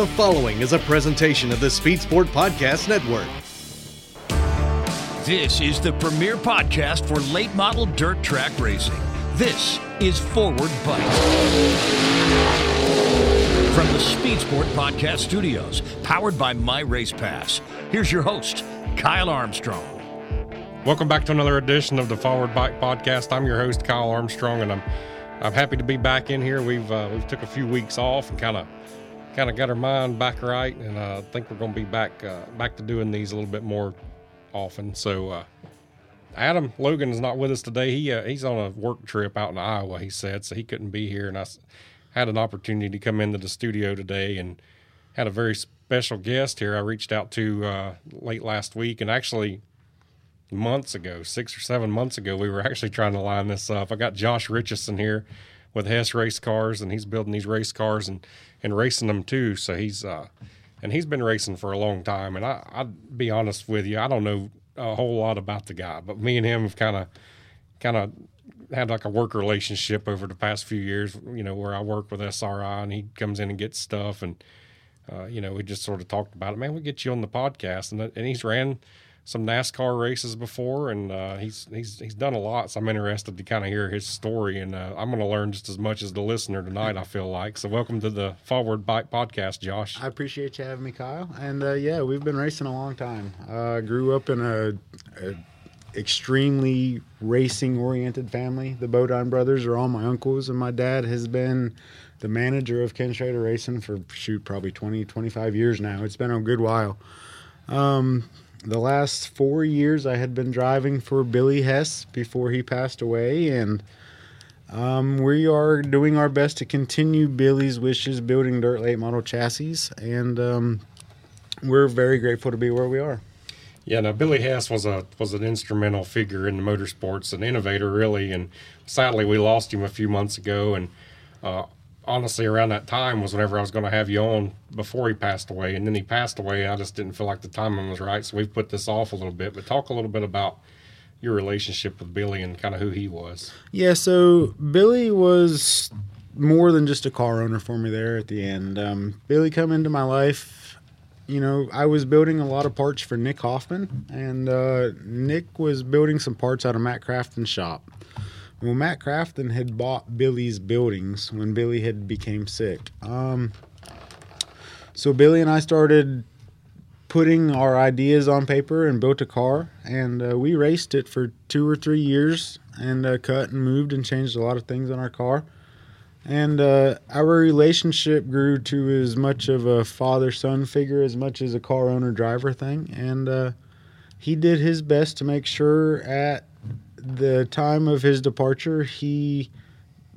The following is a presentation of the Speed Sport Podcast Network. This is the premier podcast for late model dirt track racing. This is Forward Bite. From the Speed Sport Podcast Studios, powered by My Race Pass, here's your host, Kyle Armstrong. Welcome back to another edition of the Forward Bite Podcast. I'm your host, Kyle Armstrong, and I'm I'm happy to be back in here. We've uh, we've took a few weeks off and kind of kind of got our mind back right, and uh, I think we're going to be back uh, back to doing these a little bit more often. So, uh, Adam Logan is not with us today. He uh, he's on a work trip out in Iowa. He said so he couldn't be here, and I had an opportunity to come into the studio today and had a very special guest here. I reached out to uh, late last week, and actually months ago, six or seven months ago, we were actually trying to line this up. I got Josh Richeson here with Hess Race Cars, and he's building these race cars and and racing them too. So he's uh, and he's been racing for a long time. And I, I'd be honest with you, I don't know a whole lot about the guy, but me and him have kind of kind of had like a work relationship over the past few years. You know, where I work with SRI, and he comes in and gets stuff, and uh, you know, we just sort of talked about it. Man, we get you on the podcast, and and he's ran some NASCAR races before, and uh, he's he's he's done a lot. So I'm interested to kind of hear his story, and uh, I'm going to learn just as much as the listener tonight. I feel like so. Welcome to the Forward Bite Podcast, Josh. I appreciate you having me, Kyle. And uh, yeah, we've been racing a long time. Uh, grew up in a, a extremely racing oriented family. The Bodine brothers are all my uncles, and my dad has been the manager of Ken Schrader Racing for shoot probably 20, 25 years now. It's been a good while. Um, the last four years I had been driving for Billy Hess before he passed away, and um, we are doing our best to continue Billy's wishes, building dirt late model chassis, and um, we're very grateful to be where we are. Yeah, now Billy Hess was a was an instrumental figure in the motorsports, an innovator really, and sadly we lost him a few months ago, and uh, honestly around that time was whenever I was going to have you on before he passed away, and then he passed away. I just didn't feel like the timing was right, so we've put this off a little bit. But talk a little bit about your relationship with Billy and kind of who he was. Yeah, so Billy was more than just a car owner for me there at the end. Um, Billy come into my life. You know, I was building a lot of parts for Nick Hoffman, and uh, Nick was building some parts out of Matt Crafton's shop. Well, Matt Crafton had bought Billy's buildings when Billy had became sick. Um, so Billy and I started putting our ideas on paper and built a car, and uh, we raced it for two or three years and uh, cut and moved and changed a lot of things on our car. And uh, our relationship grew to as much of a father son figure as much as a car owner driver thing. And uh, he did his best to make sure at the time of his departure, he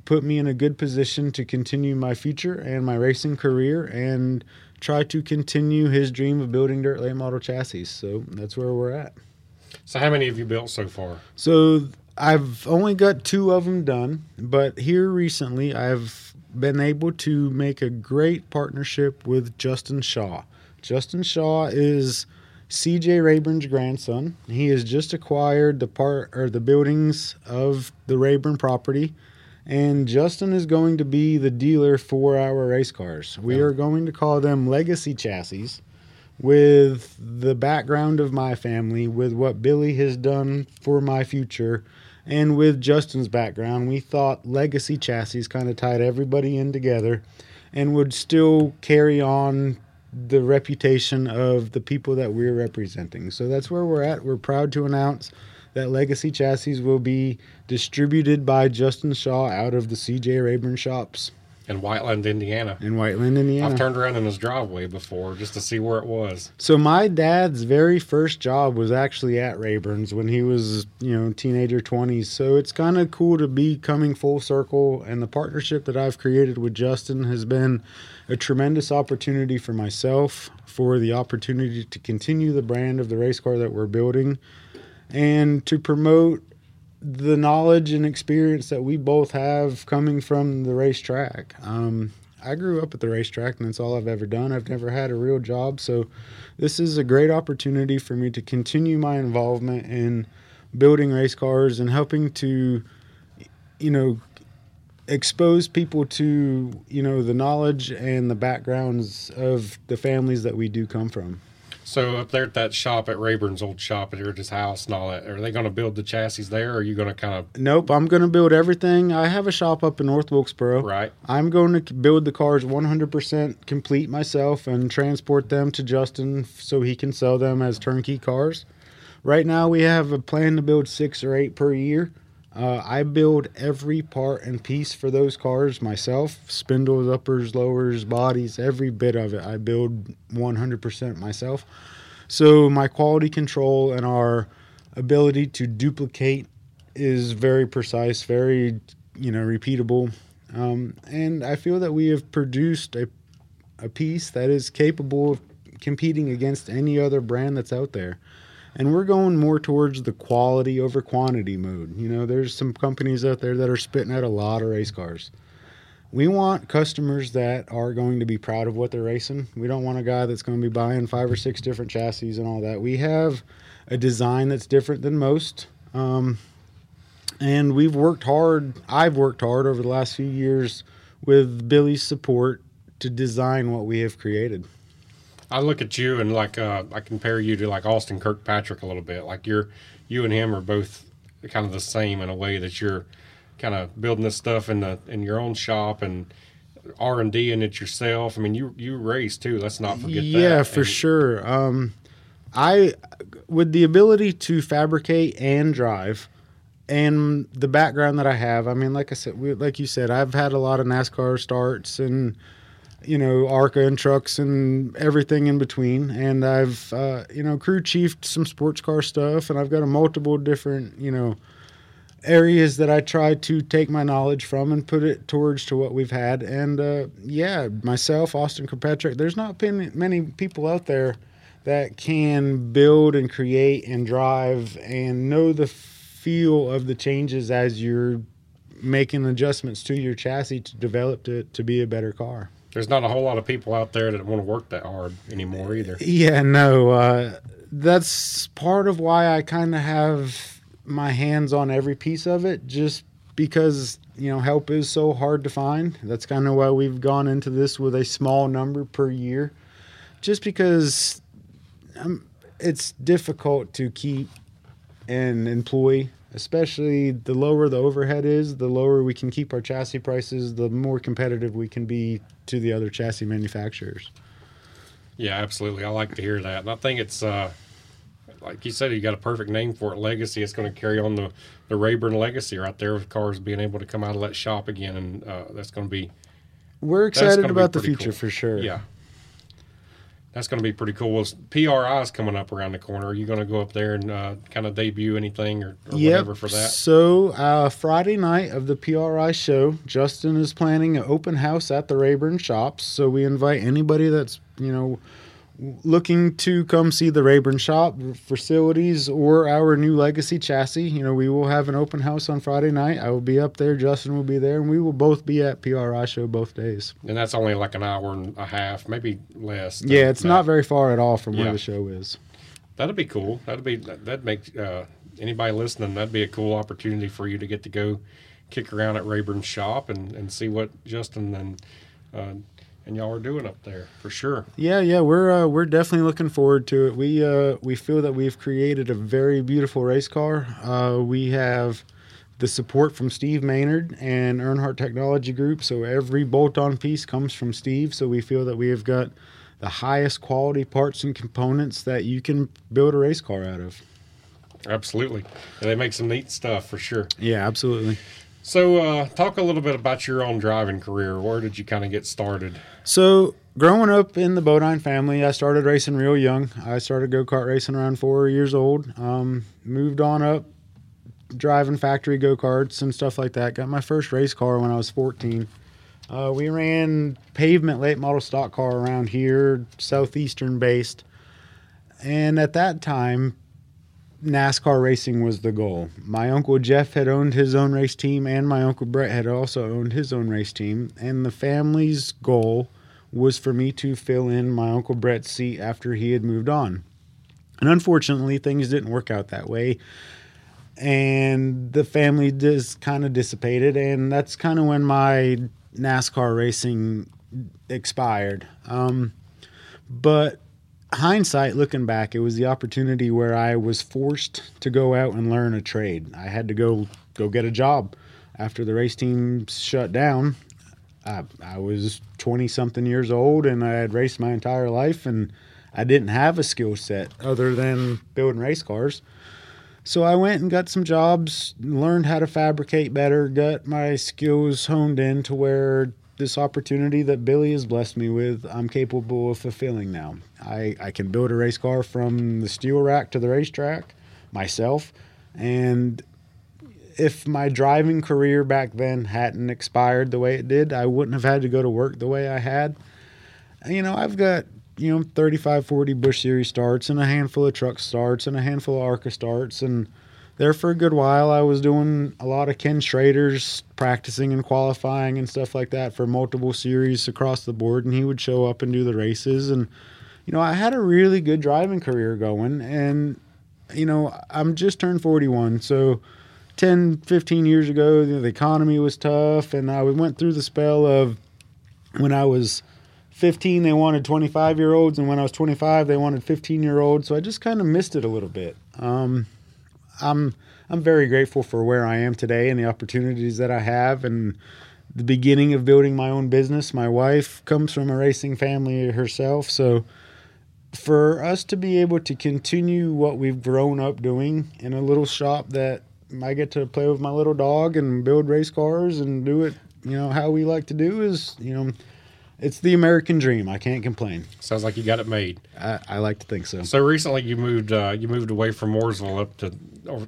put me in a good position to continue my future and my racing career and try to continue his dream of building dirt late model chassis. So that's where we're at. So, how many have you built so far? So, I've only got two of them done, but here recently I've been able to make a great partnership with Justin Shaw. Justin Shaw is CJ Rayburn's grandson. He has just acquired the part or the buildings of the Rayburn property, and Justin is going to be the dealer for our race cars. We are going to call them legacy chassis with the background of my family, with what Billy has done for my future, and with Justin's background. We thought legacy chassis kind of tied everybody in together and would still carry on the reputation of the people that we're representing. So that's where we're at. We're proud to announce that Legacy Chassis will be distributed by Justin Shaw out of the CJ Rayburn shops in Whiteland, Indiana. In Whiteland, Indiana. I've turned around in his driveway before just to see where it was. So my dad's very first job was actually at Rayburn's when he was, you know, teenager 20s. So it's kind of cool to be coming full circle and the partnership that I've created with Justin has been a tremendous opportunity for myself, for the opportunity to continue the brand of the race car that we're building and to promote the knowledge and experience that we both have coming from the racetrack. Um, I grew up at the racetrack, and that's all I've ever done. I've never had a real job, so this is a great opportunity for me to continue my involvement in building race cars and helping to, you know, expose people to you know the knowledge and the backgrounds of the families that we do come from. So up there at that shop at Rayburn's old shop at his house and all that, are they going to build the chassis there, or are you going to kind of Nope, I'm going to build everything. I have a shop up in North Wilkesboro. right? I'm going to build the cars 100% complete myself and transport them to Justin so he can sell them as turnkey cars. Right now, we have a plan to build six or eight per year. Uh, I build every part and piece for those cars myself spindles, uppers, lowers, bodies, every bit of it. I build 100% myself. So, my quality control and our ability to duplicate is very precise, very, you know, repeatable. Um, and I feel that we have produced a, a piece that is capable of competing against any other brand that's out there. And we're going more towards the quality over quantity mode. You know, there's some companies out there that are spitting out a lot of race cars. We want customers that are going to be proud of what they're racing. We don't want a guy that's going to be buying five or six different chassis and all that. We have a design that's different than most. Um, and we've worked hard. I've worked hard over the last few years with Billy's support to design what we have created. I look at you and like uh, I compare you to like Austin Kirkpatrick a little bit. Like you're you and him are both kind of the same in a way that you're kind of building this stuff in the in your own shop and R and D in it yourself. I mean, you you race too. Let's not forget that. yeah, for And- sure. Um, I, with the ability to fabricate and drive, and the background that I have, I mean, like I said, we, like you said, I've had a lot of NASCAR starts and you know ARCA and trucks and everything in between, and I've uh, you know crew chiefed some sports car stuff, and I've got a multiple different you know areas that I try to take my knowledge from and put it towards to what we've had. And uh, yeah, myself, Austin Kirkpatrick, there's not been many people out there that can build and create and drive and know the feel of the changes as you're making adjustments to your chassis to develop it to be a better car. There's not a whole lot of people out there that want to work that hard anymore either. Yeah, no, uh, that's part of why I kind of have my hands on every piece of it, just because you know help is so hard to find. That's kind of why we've gone into this with a small number per year, just because um, it's difficult to keep and employ. Especially the lower the overhead is, the lower we can keep our chassis prices, the more competitive we can be to the other chassis manufacturers. Yeah, absolutely. I like to hear that. And I think it's uh like you said, you got a perfect name for it, legacy. It's going to carry on the the Rayburn legacy right there with cars being able to come out of that shop again, and uh, that's going to be We're excited about the future cool. for sure. yeah. That's going to be pretty cool. Well, PRI is coming up around the corner. Are you going to go up there and uh, kind of debut anything or, or Yep. whatever for that? So uh, Friday night of the PRI show, Justin is planning an open house at the Rayburn shops. So we invite anybody that's you know looking to come see the Rayburn shop facilities or our new legacy chassis. You know we will have an open house on Friday night. I will be up there. Justin will be there, and we will both be at PRI show both days. And that's only like an hour and a half, maybe less. Yeah, it's that. not very far at all from Yeah. where the show is. That'd be cool. That'd be that'd make uh, anybody listening. That'd be a cool opportunity for you to get to go kick around at Rayburn's shop and, and see what Justin and uh, and y'all are doing up there for sure. Yeah, yeah, we're uh, we're definitely looking forward to it. We uh, we feel that we've created a very beautiful race car. Uh, we have the support from Steve Maynard and Earnhardt Technology Group, so every bolt-on piece comes from Steve. So we feel that we have got the highest quality parts and components that you can build a race car out of. Absolutely, and they make some neat stuff for sure. Yeah, absolutely. So, uh, talk a little bit about your own driving career. Where did you kind of get started? So, growing up in the Bodine family, I started racing real young. I started go kart racing around four years old. Um, moved on up, driving factory go karts and stuff like that. Got my first race car when I was 14. Uh, we ran pavement late model stock car around here, southeastern based. And at that time, NASCAR racing was the goal. My uncle Jeff had owned his own race team, and my uncle Brett had also owned his own race team. And the family's goal was for me to fill in my uncle Brett's seat after he had moved on. And unfortunately, things didn't work out that way. and the family just kind of dissipated, and that's kind of when my NASCAR racing expired. Um, but hindsight, looking back, it was the opportunity where I was forced to go out and learn a trade. I had to go go get a job after the race team shut down. I, I was 20 something years old and I had raced my entire life and I didn't have a skill set other than building race cars. So I went and got some jobs, learned how to fabricate better, got my skills honed in to where this opportunity that Billy has blessed me with, I'm capable of fulfilling now. I, I can build a race car from the steel rack to the racetrack myself. And if my driving career back then hadn't expired the way it did, I wouldn't have had to go to work the way I had. You know, I've got, you know, 35, 40 Busch Series starts and a handful of truck starts and a handful of ARCA starts. And there for a good while, I was doing a lot of Ken Schrader's practicing and qualifying and stuff like that for multiple series across the board. And he would show up and do the races. And, you know, I had a really good driving career going. And, you know, I'm just turned 41. So, 10, 15 years ago, the economy was tough, and I went through the spell of when I was 15, they wanted 25 year olds, and when I was 25, they wanted 15 year olds. So I just kind of missed it a little bit. Um, I'm I'm very grateful for where I am today and the opportunities that I have, and the beginning of building my own business. My wife comes from a racing family herself, so for us to be able to continue what we've grown up doing in a little shop that I get to play with my little dog and build race cars and do it, you know, how we like to do is, you know, it's the American dream. I can't complain. Sounds like you got it made. I, I like to think so. So recently, you moved uh, you moved away from Mooresville up to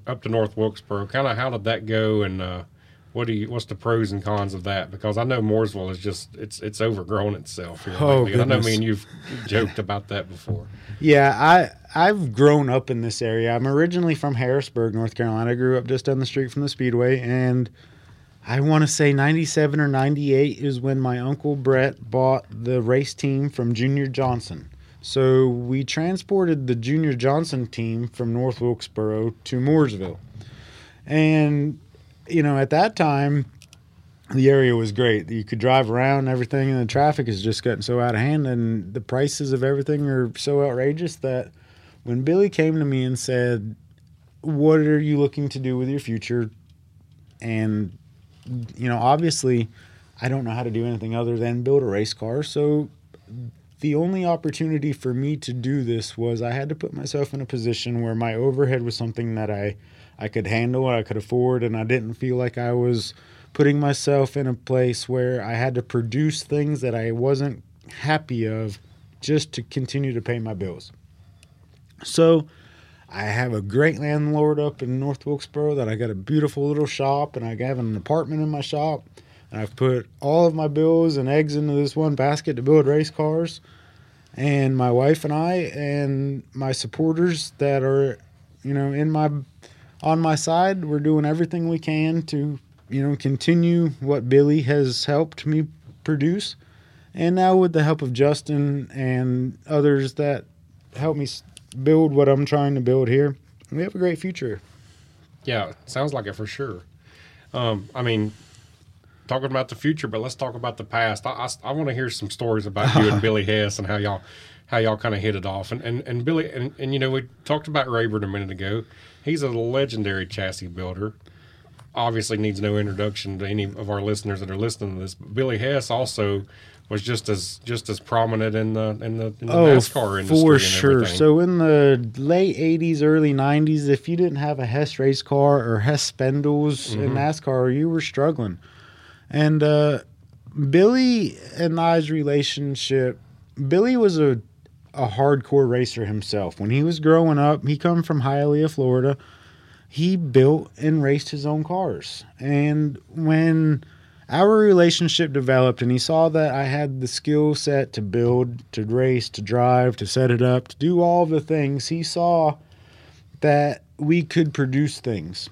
up to North Wilkesboro. Kind of how did that go, and uh, what do you what's the pros and cons of that? Because I know Mooresville is just it's it's overgrown itself. Here Oh, lately. I know goodness. me and you've joked about that before. Yeah, I I've grown up in this area. I'm originally from Harrisburg, North Carolina. I grew up just down the street from the Speedway, and I want to say 97 or 98 is when my uncle Brett bought the race team from Junior Johnson. So we transported the Junior Johnson team from North Wilkesboro to Mooresville. And, you know, at that time, the area was great. You could drive around everything, and the traffic has just gotten so out of hand, and the prices of everything are so outrageous that when Billy came to me and said, "What are you looking to do with your future?" and you know, obviously, I don't know how to do anything other than build a race car, so the only opportunity for me to do this was I had to put myself in a position where my overhead was something that I I could handle, I could afford, and I didn't feel like I was putting myself in a place where I had to produce things that I wasn't happy of just to continue to pay my bills. So I have a great landlord up in North Wilkesboro that I got a beautiful little shop and I have an apartment in my shop. And I've put all of my bills and eggs into this one basket to build race cars. And my wife and I and my supporters that are, you know, in my on my side, we're doing everything we can to, you know, continue what Billy has helped me produce. And now with the help of Justin and others that help me build what I'm trying to build here, we have a great future. Yeah, sounds like it for sure. Um, I mean, talking about the future, but let's talk about the past. I, I, want to hear some stories about you and Billy Hess and how y'all how y'all kind of hit it off. And and, and Billy and, and you know we talked about Rayburn a minute ago. He's a legendary chassis builder. Obviously needs no introduction to any of our listeners that are listening to this. But Billy Hess also was just as just as prominent in the in the, in the NASCAR industry. Oh, for sure. everything. So in the late '80s, early '90s, if you didn't have a Hess race car or Hess spindles in Mm-hmm. NASCAR, you were struggling. And uh, Billy and I's relationship, Billy was a a hardcore racer himself. When he was growing up, he come from Hialeah, Florida. He built and raced his own cars. And when our relationship developed and he saw that I had the skill set to build, to race, to drive, to set it up, to do all the things, he saw that we could produce things.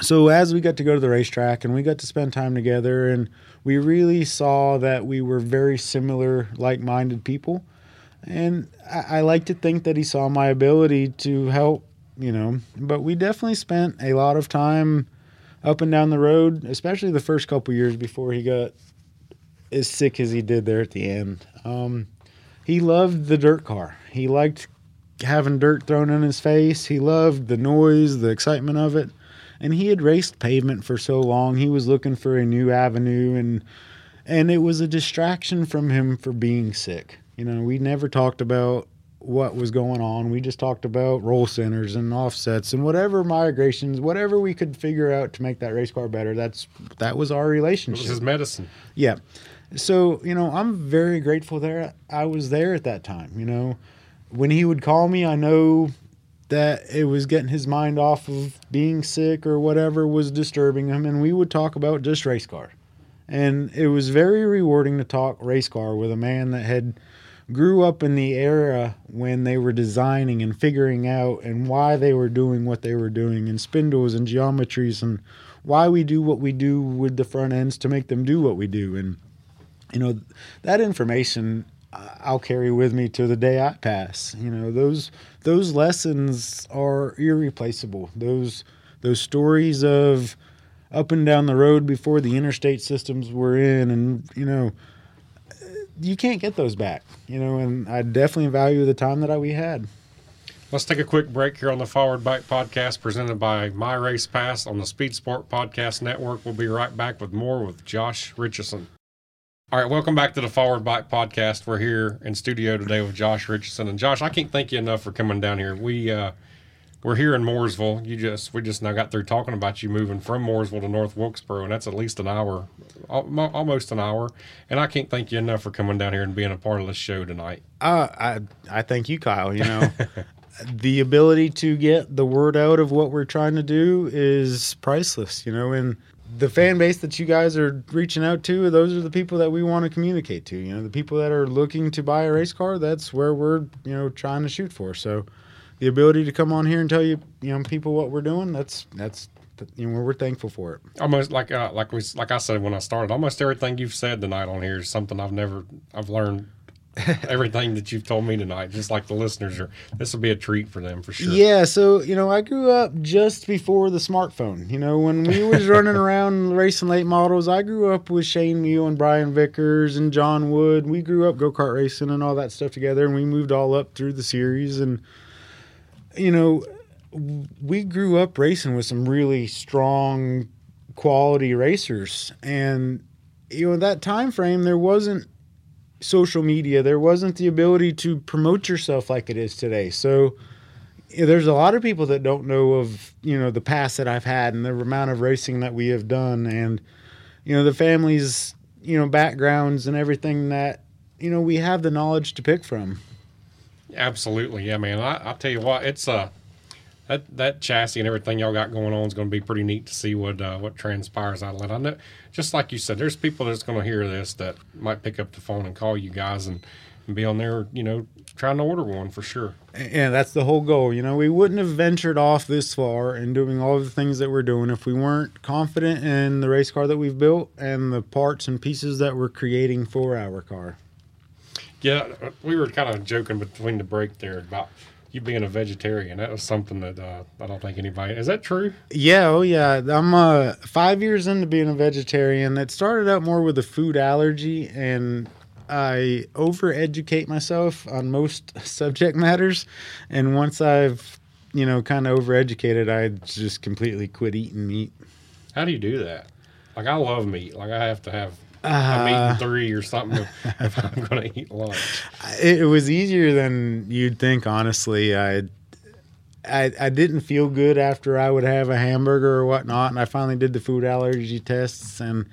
So as we got to go to the racetrack and we got to spend time together and we really saw that we were very similar, like-minded people. And I, I like to think that he saw my ability to help you know. But we definitely spent a lot of time up and down the road, especially the first couple years before he got as sick as he did there at the end. Um, he loved the dirt car. He liked having dirt thrown in his face. He loved the noise, the excitement of it. And he had raced pavement for so long. He was looking for a new avenue and and it was a distraction from him for being sick. You know, we never talked about what was going on. We just talked about roll centers and offsets and whatever migrations, whatever we could figure out to make that race car better. That's that was our It relationship. was his medicine. Yeah. So, you know, I'm very grateful there. I was there at that time, you know. When he would call me, I know that it was getting his mind off of being sick or whatever was disturbing him and we would talk about just race car. And it was very rewarding to talk race car with a man that had grew up in the era when they were designing and figuring out and why they were doing what they were doing and spindles and geometries and why we do what we do with the front ends to make them do what we do. And you know that information I- I'll carry with me to the day I pass. You know those those lessons are irreplaceable. Those those stories of up and down the road before the interstate systems were in and you know you can't get those back you know and I definitely value the time that I, we had Let's take a quick break here on the Forward Bite Podcast presented by My Race Pass on the Speed Sport Podcast Network. We'll be right back with more with Josh Richeson. All right, welcome back to the Forward Bite Podcast. We're here in studio today with Josh Richeson. And Josh, I can't thank you enough for coming down here. We uh we're here in Mooresville. You just we just now got through talking about you moving from Mooresville to North Wilkesboro, and that's at least an hour, almost an hour. And I can't thank you enough for coming down here and being a part of this show tonight. Uh, I I thank you, Kyle. You know, the ability to get the word out of what we're trying to do is priceless. You know, and the fan base that you guys are reaching out to, those are the people that we want to communicate to. You know, the people that are looking to buy a race car. That's where we're you know trying to shoot for. So, the ability to come on here and tell you you know people what we're doing. That's that's you know we're thankful for it. almost like uh, like we like I said when I started, almost everything you've said tonight on here is something I've never I've learned. everything that you've told me tonight, just like the listeners are, this will be a treat for them for sure. Yeah, so you know, I grew up just before the smartphone. You know, when we was running around racing late models, I grew up with Shane Mew and Brian Vickers and Jon Wood. We grew up go kart racing and all that stuff together, and we moved all up through the series. And you know, we grew up racing with some really strong, quality racers, and you know, that time frame there wasn't social media, there wasn't the ability to promote yourself like it is today. So there's a lot of people that don't know of you know the past that I've had and the amount of racing that we have done and you know the families you know backgrounds and everything that you know we have the knowledge to pick from. Absolutely, yeah, man. I, I'll tell you what, it's uh that that chassis and everything y'all got going on is going to be pretty neat to see what uh, what transpires out of it. I know, just like you said, there's people that's going to hear this that might pick up the phone and call you guys and, and be on there, you know, trying to order one for sure. And that's the whole goal. You know, we wouldn't have ventured off this far and doing all the things that we're doing if we weren't confident in the race car that we've built and the parts and pieces that we're creating for our car. Yeah, we were kind of joking between the break there about you being a vegetarian. That was something that uh, I don't think anybody is that true. Yeah, oh yeah. I'm uh, five years into being a vegetarian. It started out more with a food allergy, and I overeducate myself on most subject matters. And once I've, you know, kind of overeducated, I just completely quit eating meat. How do you do that? Like I love meat. Like I have to have Uh, meat and three or something if, I'm going to eat lunch. It, it was easier than you'd think, honestly. I, I, I didn't feel good after I would have a hamburger or whatnot, and I finally did the food allergy tests, and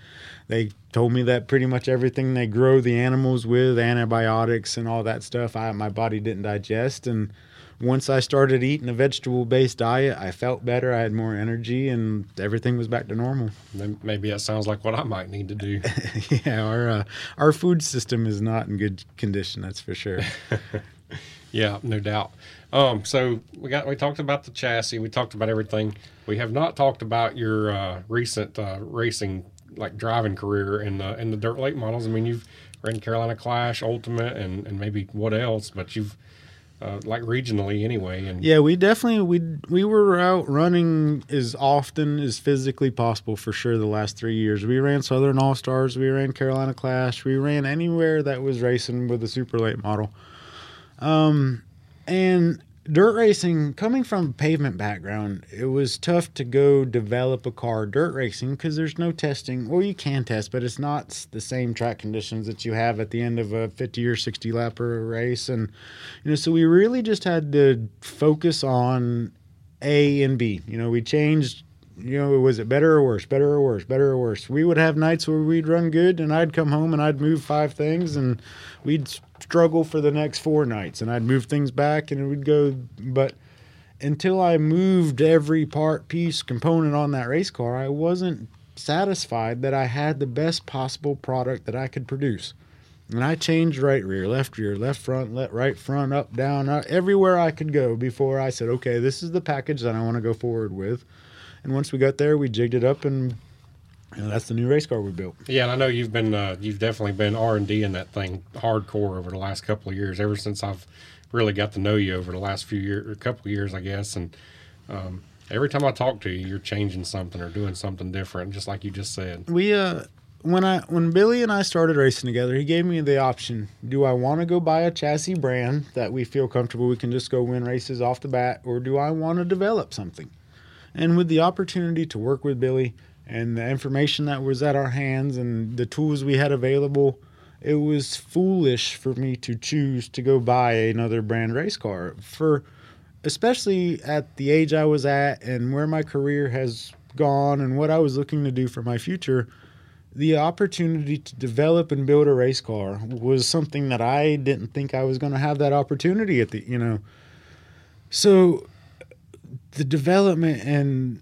they told me that pretty much everything they grow the animals with, antibiotics and all that stuff, I my body didn't digest. And once I started eating a vegetable-based diet, I felt better. I had more energy, and everything was back to normal. Maybe that sounds like what I might need to do. yeah, our uh, our food system is not in good condition. That's for sure. Yeah, no doubt. Um, so we got we talked about the chassis. We talked about everything. We have not talked about your uh, recent uh, racing, like driving career in the in the dirt late models. I mean, you've ran Carolina Clash, Ultimate, and and maybe what else? But you've uh, like regionally anyway. And Yeah, we definitely we we were out running as often as physically possible for sure. The last three years, we ran Southern All Stars, we ran Carolina Clash, we ran anywhere that was racing with a super late model. Um, and dirt racing, coming from a pavement background, it was tough to go develop a car dirt racing because there's no testing. Well, you can test, but it's not the same track conditions that you have at the end of a 50 or 60 lap lapper race. And, you know, so we really just had to focus on A and B. You know, we changed. You know, was it better or worse? Better or worse? Better or worse? We would have nights where we'd run good, and I'd come home and I'd move five things, and we'd struggle for the next four nights and I'd move things back and it would go but until I moved every part piece component on that race car I wasn't satisfied that I had the best possible product that I could produce and I changed right rear left rear left front left right front up down uh, everywhere I could go before I said okay this is the package that I want to go forward with and once we got there we jigged it up and you know, that's the new race car we built. Yeah, and I know you've been uh, you've definitely been R and D in that thing hardcore over the last couple of years. Ever since I've really got to know you over the last few years, a couple of years, I guess. And um, every time I talk to you, you're changing something or doing something different, just like you just said. We uh, when I when Billy and I started racing together, he gave me the option: Do I want to go buy a chassis brand that we feel comfortable we can just go win races off the bat, or do I want to develop something? And with the opportunity to work with Billy and the information that was at our hands and the tools we had available, it was foolish for me to choose to go buy another brand race car. For especially at the age I was at and where my career has gone and what I was looking to do for my future, the opportunity to develop and build a race car was something that I didn't think I was going to have that opportunity at the, you know. So the development and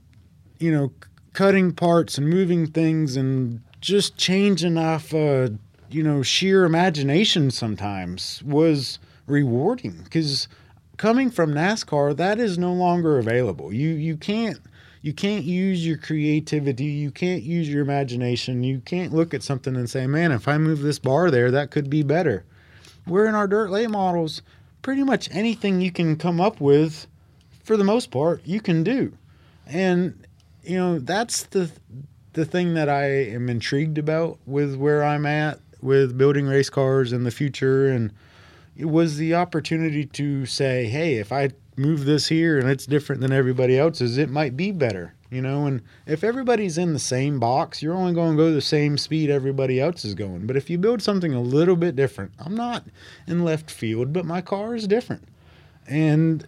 you know cutting parts and moving things and just changing off uh, you know sheer imagination sometimes was rewarding because coming from NASCAR that is no longer available. You you can't you can't use your creativity, you can't use your imagination, you can't look at something and say, "Man, if I move this bar there, that could be better." We're in our dirt late models, pretty much anything you can come up with for the most part, you can do. And you know, that's the the thing that I am intrigued about with where I'm at with building race cars in the future and it was the opportunity to say, "Hey, if I move this here and it's different than everybody else's, it might be better." You know, and if everybody's in the same box, you're only going to go the same speed everybody else is going. But if you build something a little bit different, I'm not in left field, but my car is different. And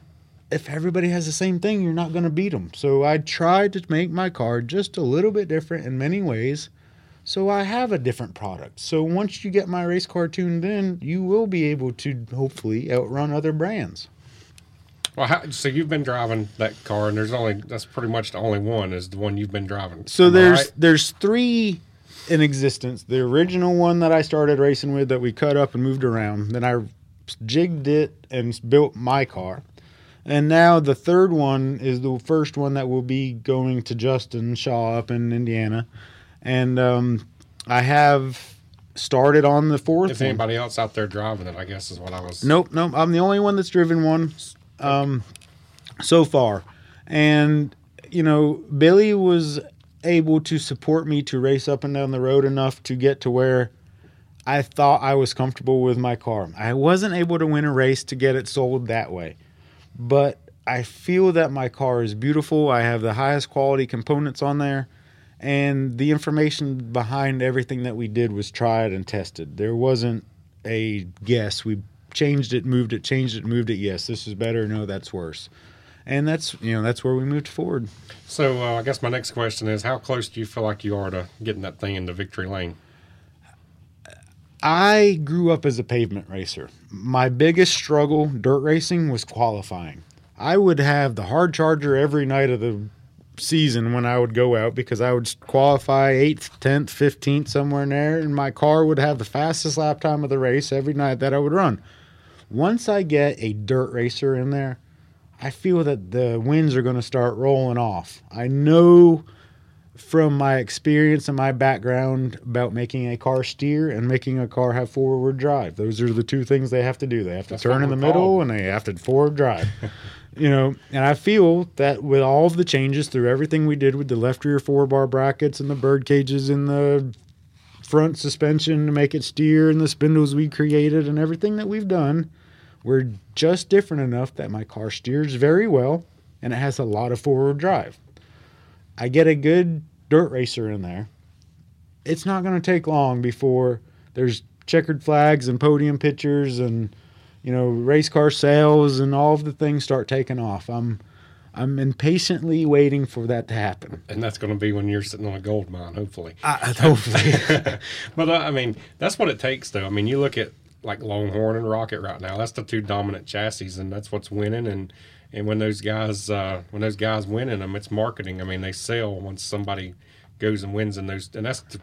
if everybody has the same thing, you're not going to beat them. So I tried to make my car just a little bit different in many ways. So I have a different product. So once you get my race car tuned in, you will be able to hopefully outrun other brands. Well, how, so you've been driving that car, and there's only that's pretty much the only one is the one you've been driving. So Am there's right? there's three in existence. The original one that I started racing with that we cut up and moved around. Then I jigged it and built my car. And now the third one is the first one that will be going to Justin Shaw up in Indiana. And um, I have started on the fourth if one. anybody else out there driving it, I guess is what I was. Nope, nope. I'm the only one that's driven one um, so far. And, you know, Billy was able to support me to race up and down the road enough to get to where I thought I was comfortable with my car. I wasn't able to win a race to get it sold that way. But I feel that my car is beautiful. I have the highest quality components on there. And the information behind everything that we did was tried and tested. There wasn't a guess. We changed it, moved it, changed it, moved it. Yes, this is better. No, that's worse. And that's you know that's where we moved forward. So uh, I guess my next question is, how close do you feel like you are to getting that thing into victory lane? I grew up as a pavement racer. My biggest struggle dirt racing was qualifying. I would have the hard charger every night of the season when I would go out because I would qualify 8th, 10th, 15th, somewhere in there, and my car would have the fastest lap time of the race every night that I would run. Once I get a dirt racer in there, I feel that the winds are going to start rolling off. I know from my experience and my background about making a car steer and making a car have forward drive. Those are the two things they have to do. They have to That's turn in the middle called. and they have to forward drive. you know, and I feel that with all of the changes through everything we did with the left rear four bar brackets and the bird cages and the front suspension to make it steer and the spindles we created and everything that we've done, we're just different enough that my car steers very well and it has a lot of forward drive. I get a good dirt racer in there. It's not going to take long before there's checkered flags and podium pictures and you know race car sales and all of the things start taking off. I'm I'm impatiently waiting for that to happen. And that's going to be when you're sitting on a gold mine, hopefully. I, hopefully. but uh, I mean, that's what it takes, though. I mean, you look at like Longhorn and Rocket right now. That's the two dominant chassis, and that's what's winning. And and when those guys uh, when those guys winning them, it's marketing. I mean, they sell once somebody goes and wins in those, and that's the,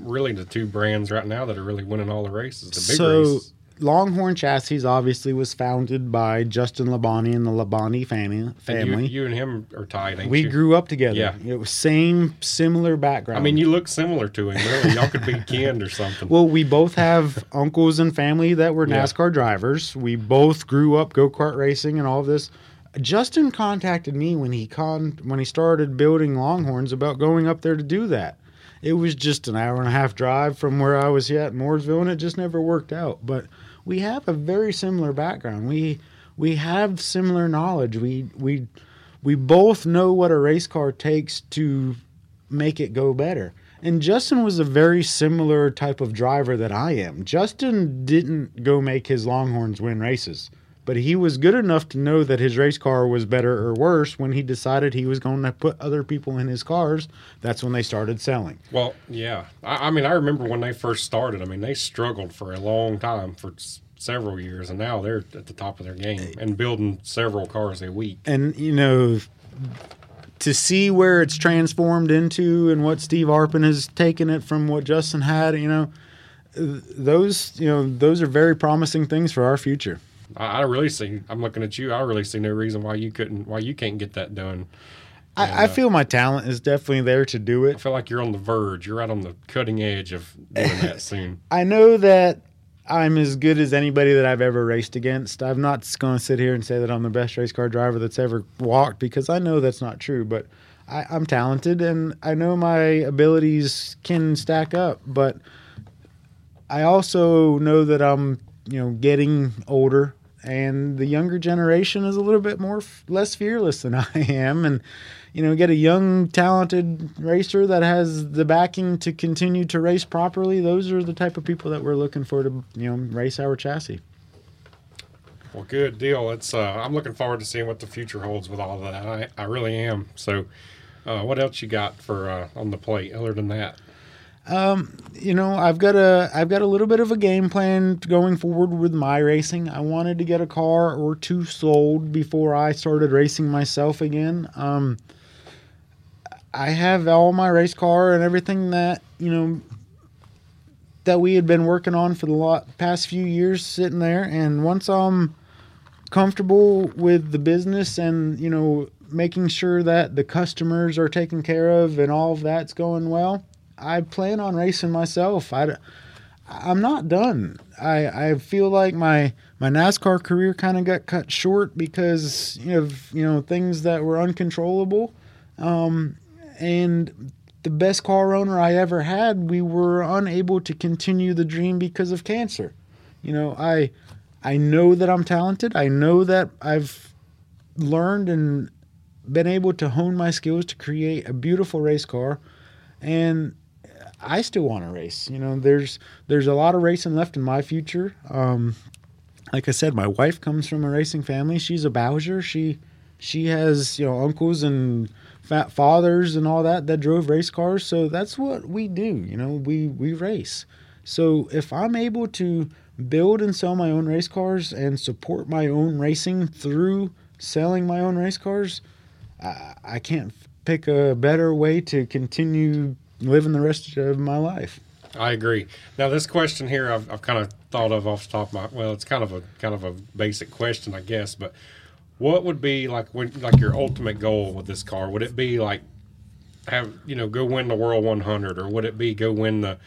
really the two brands right now that are really winning all the races. The big so races. Longhorn Chassis obviously was founded by Justin Labonte and the Labonte family. And you, you and him are tied. Ain't we you? grew up together. Yeah. It was same similar background. I mean, you look similar to him. Really, y'all could be kin or something. Well, we both have uncles and family that were Yeah. NASCAR drivers. We both grew up go kart racing and all of this. Justin contacted me when he con when he started building Longhorns about going up there to do that. It was just an hour and a half drive from where I was at Mooresville, and it just never worked out. But we have a very similar background. We we have similar knowledge. We we we both know what a race car takes to make it go better. And Justin was a very similar type of driver that I am. Justin didn't go make his Longhorns win races, but he was good enough to know that his race car was better or worse when he decided he was going to put other people in his cars. That's when they started selling. Well, yeah. I, I mean, I remember when they first started. I mean, they struggled for a long time, for several years, and now they're at the top of their game and building several cars a week. and you know to see where it's transformed into and what Steve Arpin has taken it from what Justin had, you know, those you know those are very promising things for our future. I, I really see. I'm looking at you. I really see no reason why you couldn't, why you can't get that done. I, I uh, feel my talent is definitely there to do it. I feel like you're on the verge. You're right on the cutting edge of doing that soon. I know that I'm as good as anybody that I've ever raced against. I'm not going to sit here and say that I'm the best race car driver that's ever walked because I know that's not true. But I, I'm talented and I know my abilities can stack up. But I also know that I'm, you know, getting older and the younger generation is a little bit more less fearless than I am and you know get a young talented racer that has the backing to continue to race properly those are the type of people that we're looking for to you know race our chassis Well, good deal. It's. Uh, I'm looking forward to seeing what the future holds with all of that. I, I really am. So, uh, what else you got for uh, on the plate other than that? You know i've got a i've got a little bit of a game plan going forward with my racing. I wanted to get a car or two sold before i started racing myself again. Um i have all my race car and everything that you know that we had been working on for the lot, past few years sitting there. And once i'm comfortable with the business and you know making sure that the customers are taken care of and all of that's going well I plan on racing myself. I, am not done. I, I feel like my my NASCAR career kind of got cut short because of you know things that were uncontrollable, um, and the best car owner I ever had, we were unable to continue the dream because of cancer. You know, I I know that I'm talented. I know that I've learned and been able to hone my skills to create a beautiful race car and I still want to race. You know, there's there's a lot of racing left in my future. Um, like I said, my wife comes from a racing family. She's a Bowser. She she has you know uncles and fat fathers and all that that drove race cars. So that's what we do. You know, we we race. So if I'm able to build and sell my own race cars and support my own racing through selling my own race cars, I, I can't pick a better way to continue living the rest of my life. I agree. Now, this question here, I've, I've kind of thought of off the top of my. Well, it's kind of a kind of a basic question, I guess. But what would be like when like your ultimate goal with this car? Would it be like have you know go win the World 100 or would it be go win the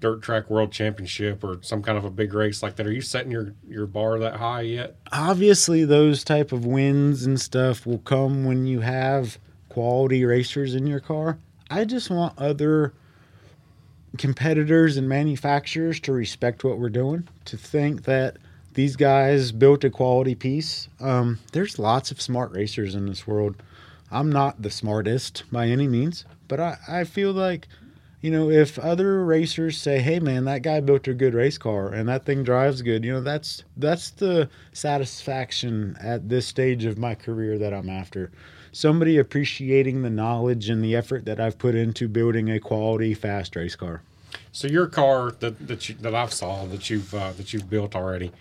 dirt track world championship or some kind of a big race like that? Are you setting your your bar that high yet? Obviously, those type of wins and stuff will come when you have quality racers in your car. I just want other competitors and manufacturers to respect what we're doing, to think that these guys built a quality piece. Um, there's lots of smart racers in this world. I'm not the smartest by any means, but I, I feel like, you know, if other racers say, "Hey, man, that guy built a good race car and that thing drives good," you know, that's that's the satisfaction at this stage of my career that I'm after. Somebody appreciating the knowledge and the effort that I've put into building a quality fast race car. So your car that that you, that I've saw that you've uh, that you've built already,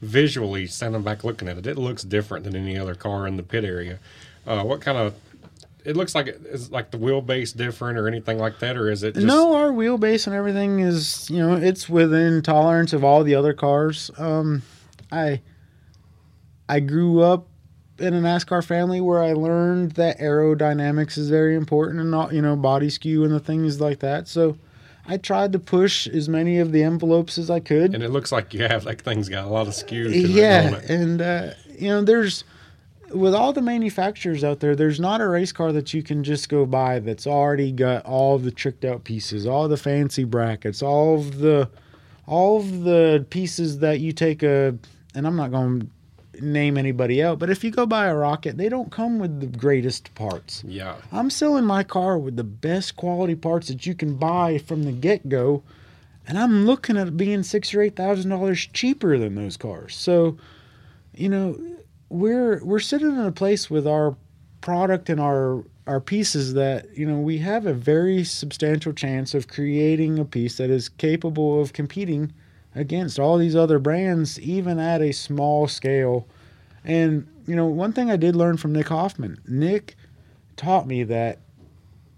visually standing back looking at it, it looks different than any other car in the pit area. Uh, what kind of it looks like it is like the wheelbase different or anything like that, or is it just no, our wheelbase and everything is, you know, it's within tolerance of all the other cars. Um, I I grew up in a NASCAR family where I learned that aerodynamics is very important and not, you know, body skew and the things like that. So I tried to push as many of the envelopes as I could. And it looks like you have like things got a lot of skew. To yeah, it, don't it? and uh, you know, there's with all the manufacturers out there, there's not a race car that you can just go buy that's already got all the tricked out pieces, all the fancy brackets, all of the all of the pieces that you take a and I'm not going to name anybody out, but if you go buy a rocket, they don't come with the greatest parts. yeah. I'm selling my car with the best quality parts that you can buy from the get go, and I'm looking at it being six or eight thousand dollars cheaper than those cars. So, you know, we're we're sitting in a place with our product and our our pieces that you know we have a very substantial chance of creating a piece that is capable of competing against all these other brands even at a small scale. And you know one thing i did learn from nick hoffman nick taught me that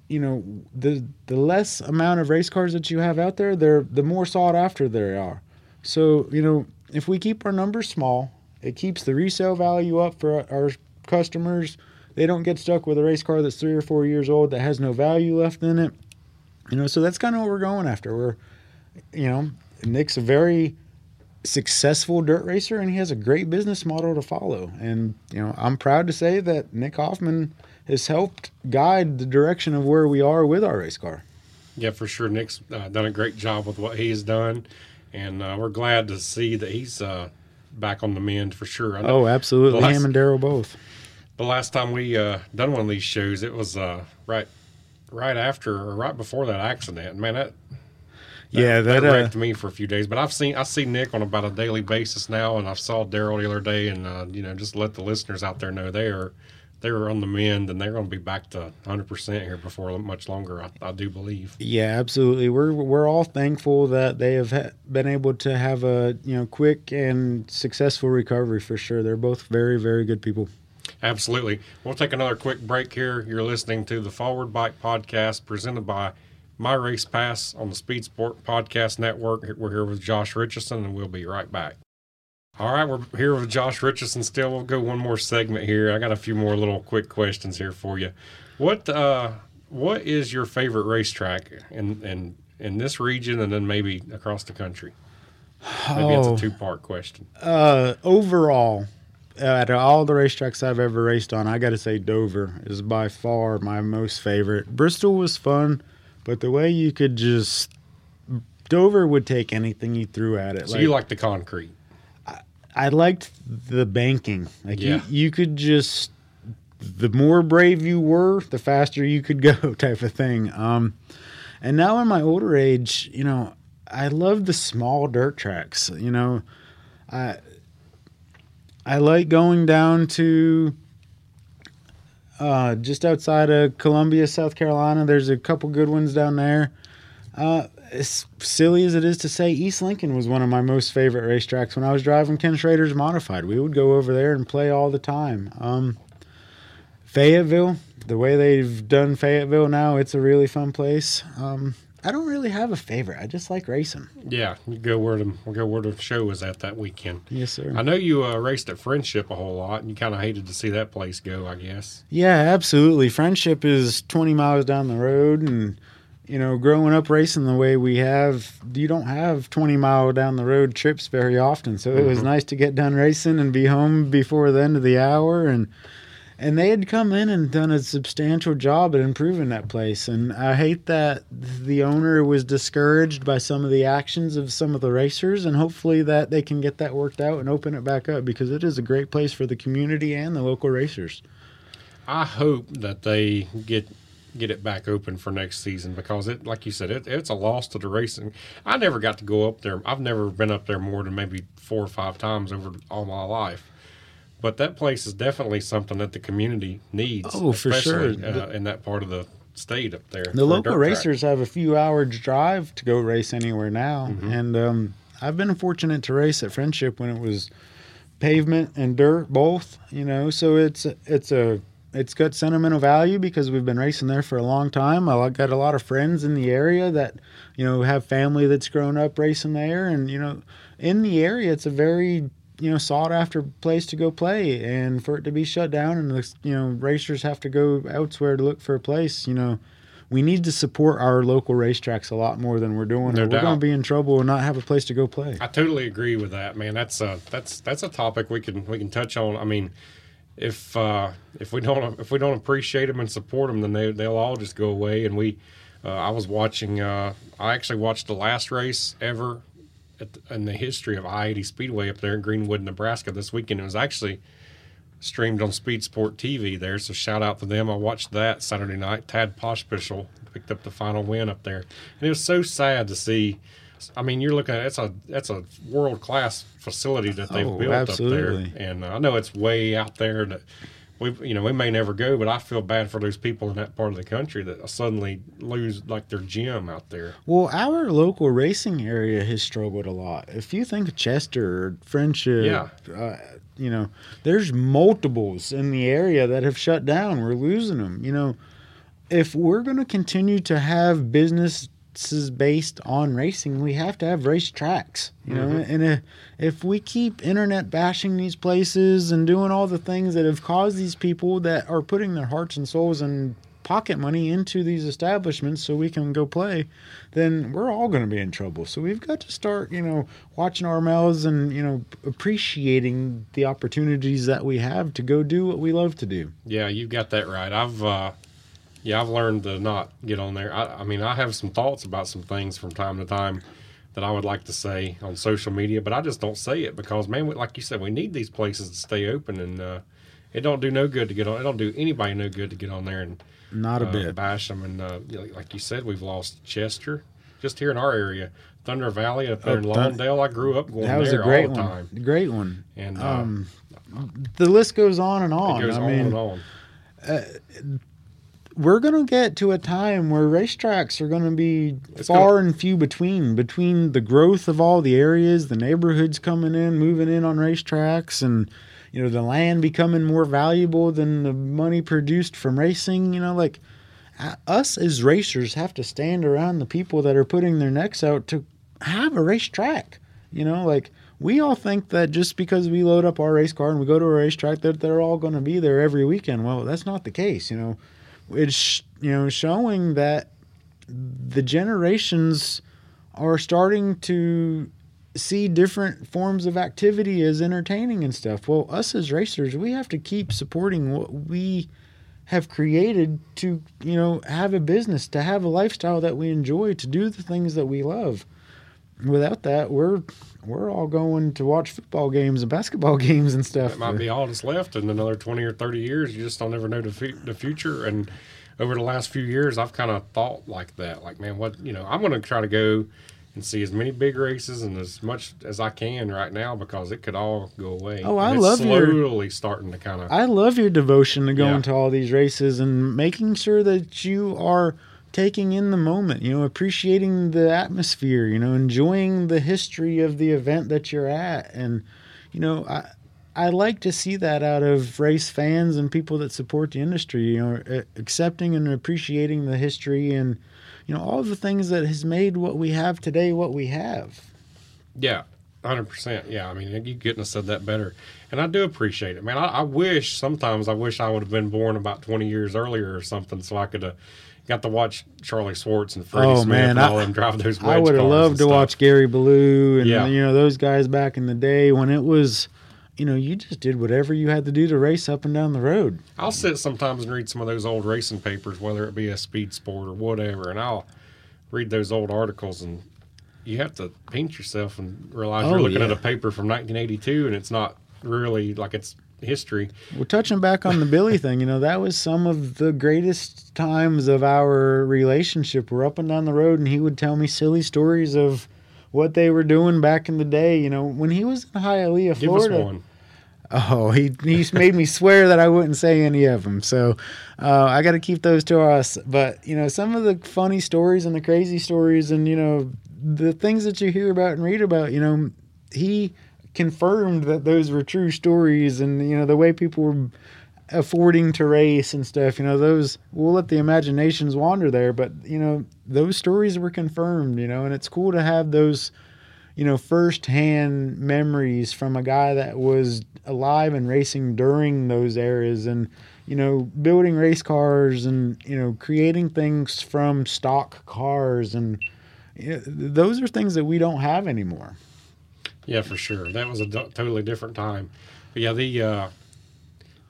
you know the the less amount of race cars that you have out there they're the more sought after they are. So you know if we keep our numbers small it keeps the resale value up for our customers. They don't get stuck with a race car that's three or four years old that has no value left in it. You know so that's kind of what we're going after. We're you know nick's a very successful dirt racer and he has a great business model to follow. And you know i'm proud to say that nick hoffman has helped guide the direction of where we are with our race car. Yeah, for sure. Nick's uh, done a great job with what he's done, and uh, we're glad to see that he's uh, back on the mend for sure. Oh absolutely last- him and daryl both the last time we uh, done one of these shows, it was uh, right right after or right before that accident. Man, that yeah that that, uh, wrecked me for a few days. But I've seen I see Nick on about a daily basis now, and I saw Daryl the other day, and uh, you know just let the listeners out there know they are they are on the mend, and they're going to be back to 100 percent here before much longer. I, I do believe. Yeah, absolutely. We're we're all thankful that they have ha- been able to have a you know quick and successful recovery for sure. They're both very very good people. Absolutely. We'll take another quick break here. You're listening to the Forward Bite Podcast presented by My Race Pass on the Speed Sport Podcast Network. We're here with Josh Richeson, and we'll be right back. All right, we're here with Josh Richeson still. We'll go one more segment here. I got a few more little quick questions here for you. What uh what is your favorite racetrack in in in this region and then maybe across the country? Maybe Oh. it's a two part question. Uh, overall, out of all the racetracks I've ever raced on, I got to say Dover is by far my most favorite. Bristol was fun, but the way you could just Dover would take anything you threw at it. So you like the concrete. I liked the banking. Like Yeah. you, you could just the more brave you were, the faster you could go, type of thing. Um, and now in my older age, you know, I love the small dirt tracks. You know, I I like going down to uh, just outside of Columbia, South Carolina. There's a couple good ones down there. Uh, as silly as it is to say, East Lincoln was one of my most favorite racetracks when I was driving Ken Schrader's modified. We would go over there and play all the time. Um, Fayetteville, the way they've done Fayetteville now, it's a really fun place. Um, I don't really have a favorite. I just like racing. Yeah, go where the go where the show was at that weekend. Yes, sir. I know you uh, raced at Friendship a whole lot, and you kind of hated to see that place go. I guess. Yeah, absolutely. Friendship is 20 miles down the road, and you know, growing up racing the way we have, you don't have 20 mile down the road trips very often. So it was mm-hmm. nice to get done racing and be home before the end of the hour, and and they had come in and done a substantial job at improving that place. And I hate that the owner was discouraged by some of the actions of some of the racers, and hopefully that they can get that worked out and open it back up because it is a great place for the community and the local racers. I hope that they get get it back open for next season because it, like you said, it, it's a loss to the racing. I never got to go up there. I've never been up there more than maybe four or five times over all my life. But that place is definitely something that the community needs. Oh, for sure. Uh, in that part of the state up there. The local dirt track. racers have a few hours drive to go race anywhere now, Mm-hmm. and um, I've been fortunate to race at Friendship when it was pavement and dirt both. You know, so it's it's a it's got sentimental value because we've been racing there for a long time. I got a lot of friends in the area that you know have family that's grown up racing there, and you know, in the area, it's a very you know sought after place to go play and for it to be shut down and the you know racers have to go elsewhere to look for a place you know we need to support our local racetracks a lot more than we're doing No or we're going to be in trouble and not have a place to go play I totally agree with that, man. That's a that's that's a topic we can we can touch on. I mean, if uh, if we don't if we don't appreciate them and support them, then they they'll all just go away. And we, uh, I was watching. Uh, I actually watched the last race ever the, in the history of I eighty Speedway up there in Greenwood, Nebraska this weekend. It was actually streamed on Speed Sport TV there. So shout out to them. I watched that Saturday night. Tad Pospisil picked up the final win up there, and it was so sad to see. I mean, you're looking at that's a that's a world class facility that they've Oh, built absolutely. up there, and I know it's way out there that we you know we may never go, but I feel bad for those people in that part of the country that suddenly lose like their gym out there. well our local racing area has struggled a lot if you think of chester or friendship Yeah. uh, you know there's multiples in the area that have shut down we're losing them you know if we're going to continue to have businesses based on racing, we have to have race tracks. You know, and if, if we keep internet bashing these places and doing all the things that have caused these people that are putting their hearts and souls and pocket money into these establishments so we can go play, then we're all going to be in trouble. So we've got to start, you know, watching our mouths and, you know, appreciating the opportunities that we have to go do what we love to do. Yeah, you've got that right. I've uh, yeah, I've learned to not get on there. I, I mean, I have some thoughts about some things from time to time that I would like to say on social media, but I just don't say it because, man, we- like you said, we need these places to stay open, and uh, it don't do no good to get on. It don't do anybody no good to get on there and Not a uh, bit. bash them. And uh, like you said, we've lost Chester just here in our area, Thunder Valley up there in Oh, Thun- Lawndale. I grew up going That was there a great all the one. time, Great one. and uh, Um, the list goes on and it on. goes I on mean, and on. We're going to get to a time where racetracks are going to be It's far and few between between the growth of all the areas, the neighborhoods coming in, moving in on racetracks and you know the land becoming more valuable than the money produced from racing, you know like us as racers have to stand around the people that are putting their necks out to have a racetrack. You know, like we all think that just because we load up our race car and we go to a racetrack that they're all going to be there every weekend. Well, that's not the case. You know, it's you know showing that the generations are starting to see different forms of activity as entertaining and stuff. Well, us as racers, we have to keep supporting what we have created to, you know, have a business, to have a lifestyle that we enjoy, to do the things that we love. Without that, we're we're all going to watch football games and basketball games and stuff. That might be all that's left in another 20 or 30 years. You just don't ever know the, the future. And over the last few years, I've kind of thought like that. Like, man, what, you know, I'm going to try to go and see as many big races and as much as I can right now because it could all go away. Oh, I love your- slowly starting to kind of. I love your devotion to going Yeah. to all these races and making sure that you are taking in the moment, you know, appreciating the atmosphere, you know, enjoying the history of the event that you're at. And, you know, I, I like to see that out of race fans and people that support the industry. You know, accepting and appreciating the history and you know all the things that has made what we have today what we have. Yeah, hundred percent. Yeah, I mean, you couldn't have said that better. And I do appreciate it, man. I, I wish sometimes I wish I would have been born about twenty years earlier or something, so I could have got to watch Charlie Swartz and Freddie Oh, Smith man, and all I- them drive those. I would have loved to watch Gary Balough and Yeah. you know those guys back in the day when it was, you know, you just did whatever you had to do to race up and down the road. I'll sit sometimes and read some of those old racing papers, whether it be a speed sport or whatever, and I'll read those old articles and you have to pinch yourself and realize you're Oh, looking at a paper from 1982 and it's not really like it's history. We're touching back on the Billy thing, you know, that was some of the greatest times of our relationship. We're up and down the road, and he would tell me silly stories of what they were doing back in the day. You know, when he was in Hialeah, Florida. Oh, he he's made me swear that I wouldn't say any of them. So uh, I got to keep those to us. But you know, some of the funny stories and the crazy stories, and you know, the things that you hear about and read about. You know, he confirmed that those were true stories, and you know, the way people were affording to race and stuff. You know, those we'll let the imaginations wander there, but you know, those stories were confirmed. You know, and it's cool to have those you know, firsthand memories from a guy that was alive and racing during those eras and, you know, building race cars and, you know, creating things from stock cars. And you know, those are things that we don't have anymore. Yeah, for sure. That was a totally different time. But yeah, the uh,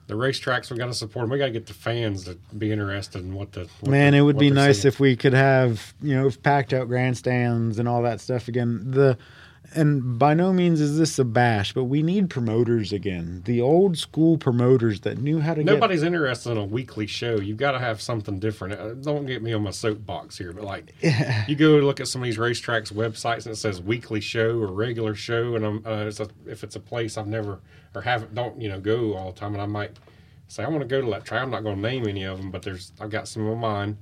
the racetracks we got to support. 'em. We got to get the fans to be interested in what the what Man, the- it would be nice seeing. if we could have, you know, packed out grandstands and all that stuff again. The and by no means is this a bash, but we need promoters again. The old school promoters that knew how to get Nobody's interested in a weekly show. You've got to have something different. Uh, Don't get me on my soapbox here, but like you go look at some of these racetracks websites and it says weekly show or regular show, and I'm, uh, it's a, if it's a place I've never or haven't don't you know go all the time, and I might say I want to go to that track. I'm not going to name any of them, but there's I've got some of mine.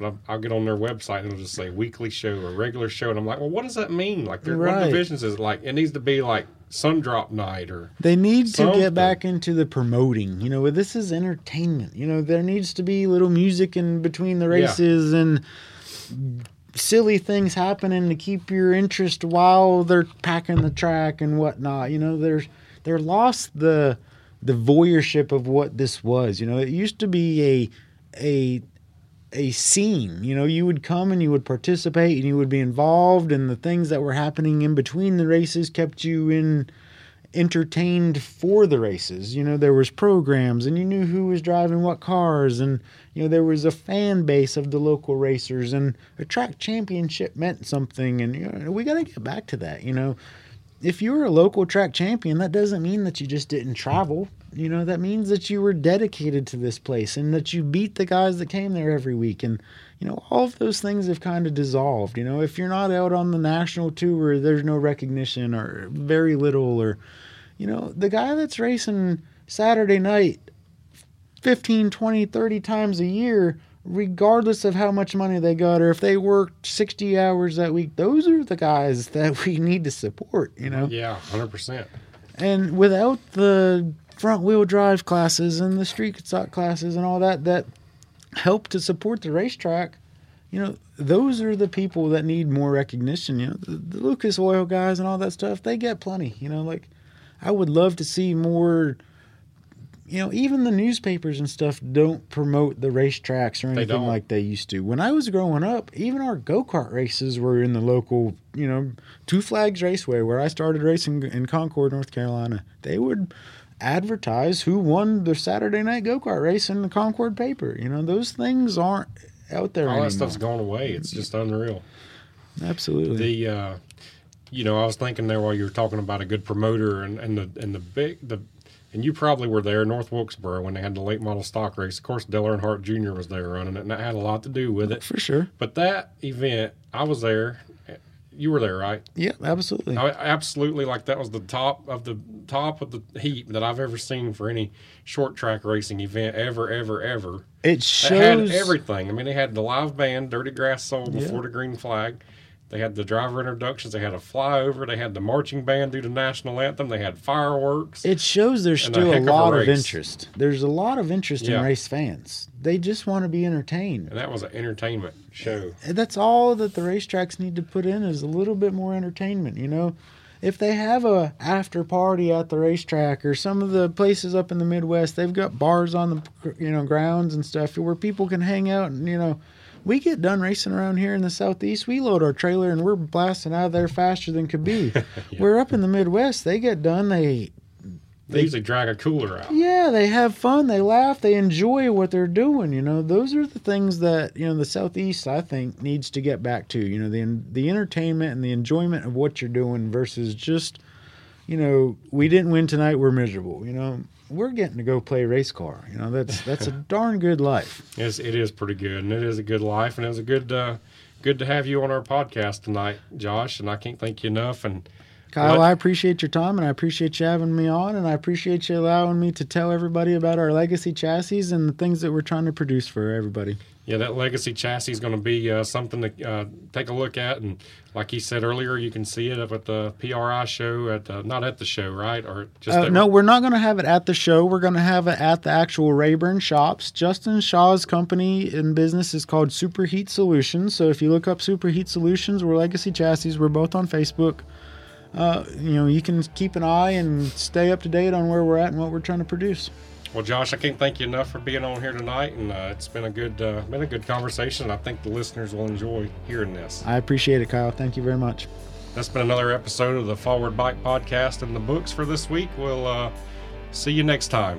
But I'll, I'll get on their website and it'll just say weekly show or regular show, and I'm like, well, what does that mean? Like, what Right. divisions is it? like? It needs to be like sun drop night or They need to get back into the promoting. You know, this is entertainment. You know, there needs to be little music in between the Yeah. races and silly things happening to keep your interest while they're packing the track and whatnot. You know, there's they're lost the the voyeurship of what this was. You know, it used to be a a a scene. You know, you would come and you would participate and you would be involved, and the things that were happening in between the races kept you in entertained for the races. You know, there was programs and you knew who was driving what cars and you know there was a fan base of the local racers and a track championship meant something and you know, we got to get back to that, you know. If you were a local track champion, that doesn't mean that you just didn't travel. You know, that means that you were dedicated to this place and that you beat the guys that came there every week and you know, all of those things have kind of dissolved. You know, if you're not out on the national tour, there's no recognition or very little or you know, the guy that's racing Saturday night 15, 20, 30 times a year, regardless of how much money they got or if they worked 60 hours that week, those are the guys that we need to support, you know? yeah, hundred percent. And without the front wheel drive classes and the street stock classes and all that that help to support the racetrack, you know, those are the people that need more recognition. You know, the, the Lucas Oil guys and all that stuff, they get plenty. You know, like I would love to see more. You know, even the newspapers and stuff don't promote the racetracks or anything don't. like they used to. When I was growing up, even our go kart races were in the local, you know, Two Flags Raceway, where I started racing in Concord, North Carolina. They would advertise who won the Saturday night go kart race in the Concord paper. You know, those things aren't out there All anymore. that stuff's gone away. It's just unreal. Absolutely. the uh you know i was thinking there while you were talking about a good promoter and, and the and the big the and you probably were there north wilkesboro when they had the late model stock race of course dale earnhardt jr was there running it and that had a lot to do with it For sure. but that event i was there you were there right Yeah, absolutely. I, absolutely like that was the top of the top of the heap that i've ever seen for any short track racing event ever ever ever It it had everything. I mean, they had the live band, Dirty Grass Soul, before Yeah. the green flag. They had the driver introductions. They had a flyover. They had the marching band do the national anthem. They had fireworks. It shows there's still a, of a lot of race. interest. There's a lot of interest Yeah. in race fans. They just want to be entertained. and that was an entertainment show. And that's all that the racetracks need to put in is a little bit more entertainment. You know, if they have a after party at the racetrack or some of the places up in the Midwest, they've got bars on the you know grounds and stuff where people can hang out and you know. We get done racing around here in the southeast. We load our trailer and we're blasting out of there faster than could be. We're up in the Midwest. They get done. They They usually drag a cooler out. yeah, they have fun, they laugh, they enjoy what they're doing. You know, those are the things that you know the southeast I think needs to get back to. You know, the the entertainment and the enjoyment of what you're doing versus just, you know, we didn't win tonight, we're miserable. You know, we're getting to go play race car. You know, that's that's a darn good life. It's, it is pretty good, and it is a good life, and it was a good, uh, good to have you on our podcast tonight, Josh. And I can't thank you enough. And Kyle? I appreciate your time and I appreciate you having me on and I appreciate you allowing me to tell everybody about our legacy chassis and the things that we're trying to produce for everybody. Yeah, that legacy chassis is going to be uh, something to uh, take a look at. And like he said earlier, you can see it up at the PRI show at the, not at the show, right? Or just Uh, no, we're not going to have it at the show. We're going to have it at the actual Rayburn shops. Justin Shaw's company in business is called Superheat Solutions. So if you look up Superheat Solutions, we're Legacy Chassis. We're both on Facebook. Uh, you know, you can keep an eye and stay up to date on where we're at and what we're trying to produce. Well, Josh, I can't thank you enough for being on here tonight, and uh, it's been a good, uh, been a good conversation. I think the listeners will enjoy hearing this. I appreciate it, Kyle. Thank you very much. That's been another episode of the Forward Bite Podcast in the books for this week. We'll uh, see you next time.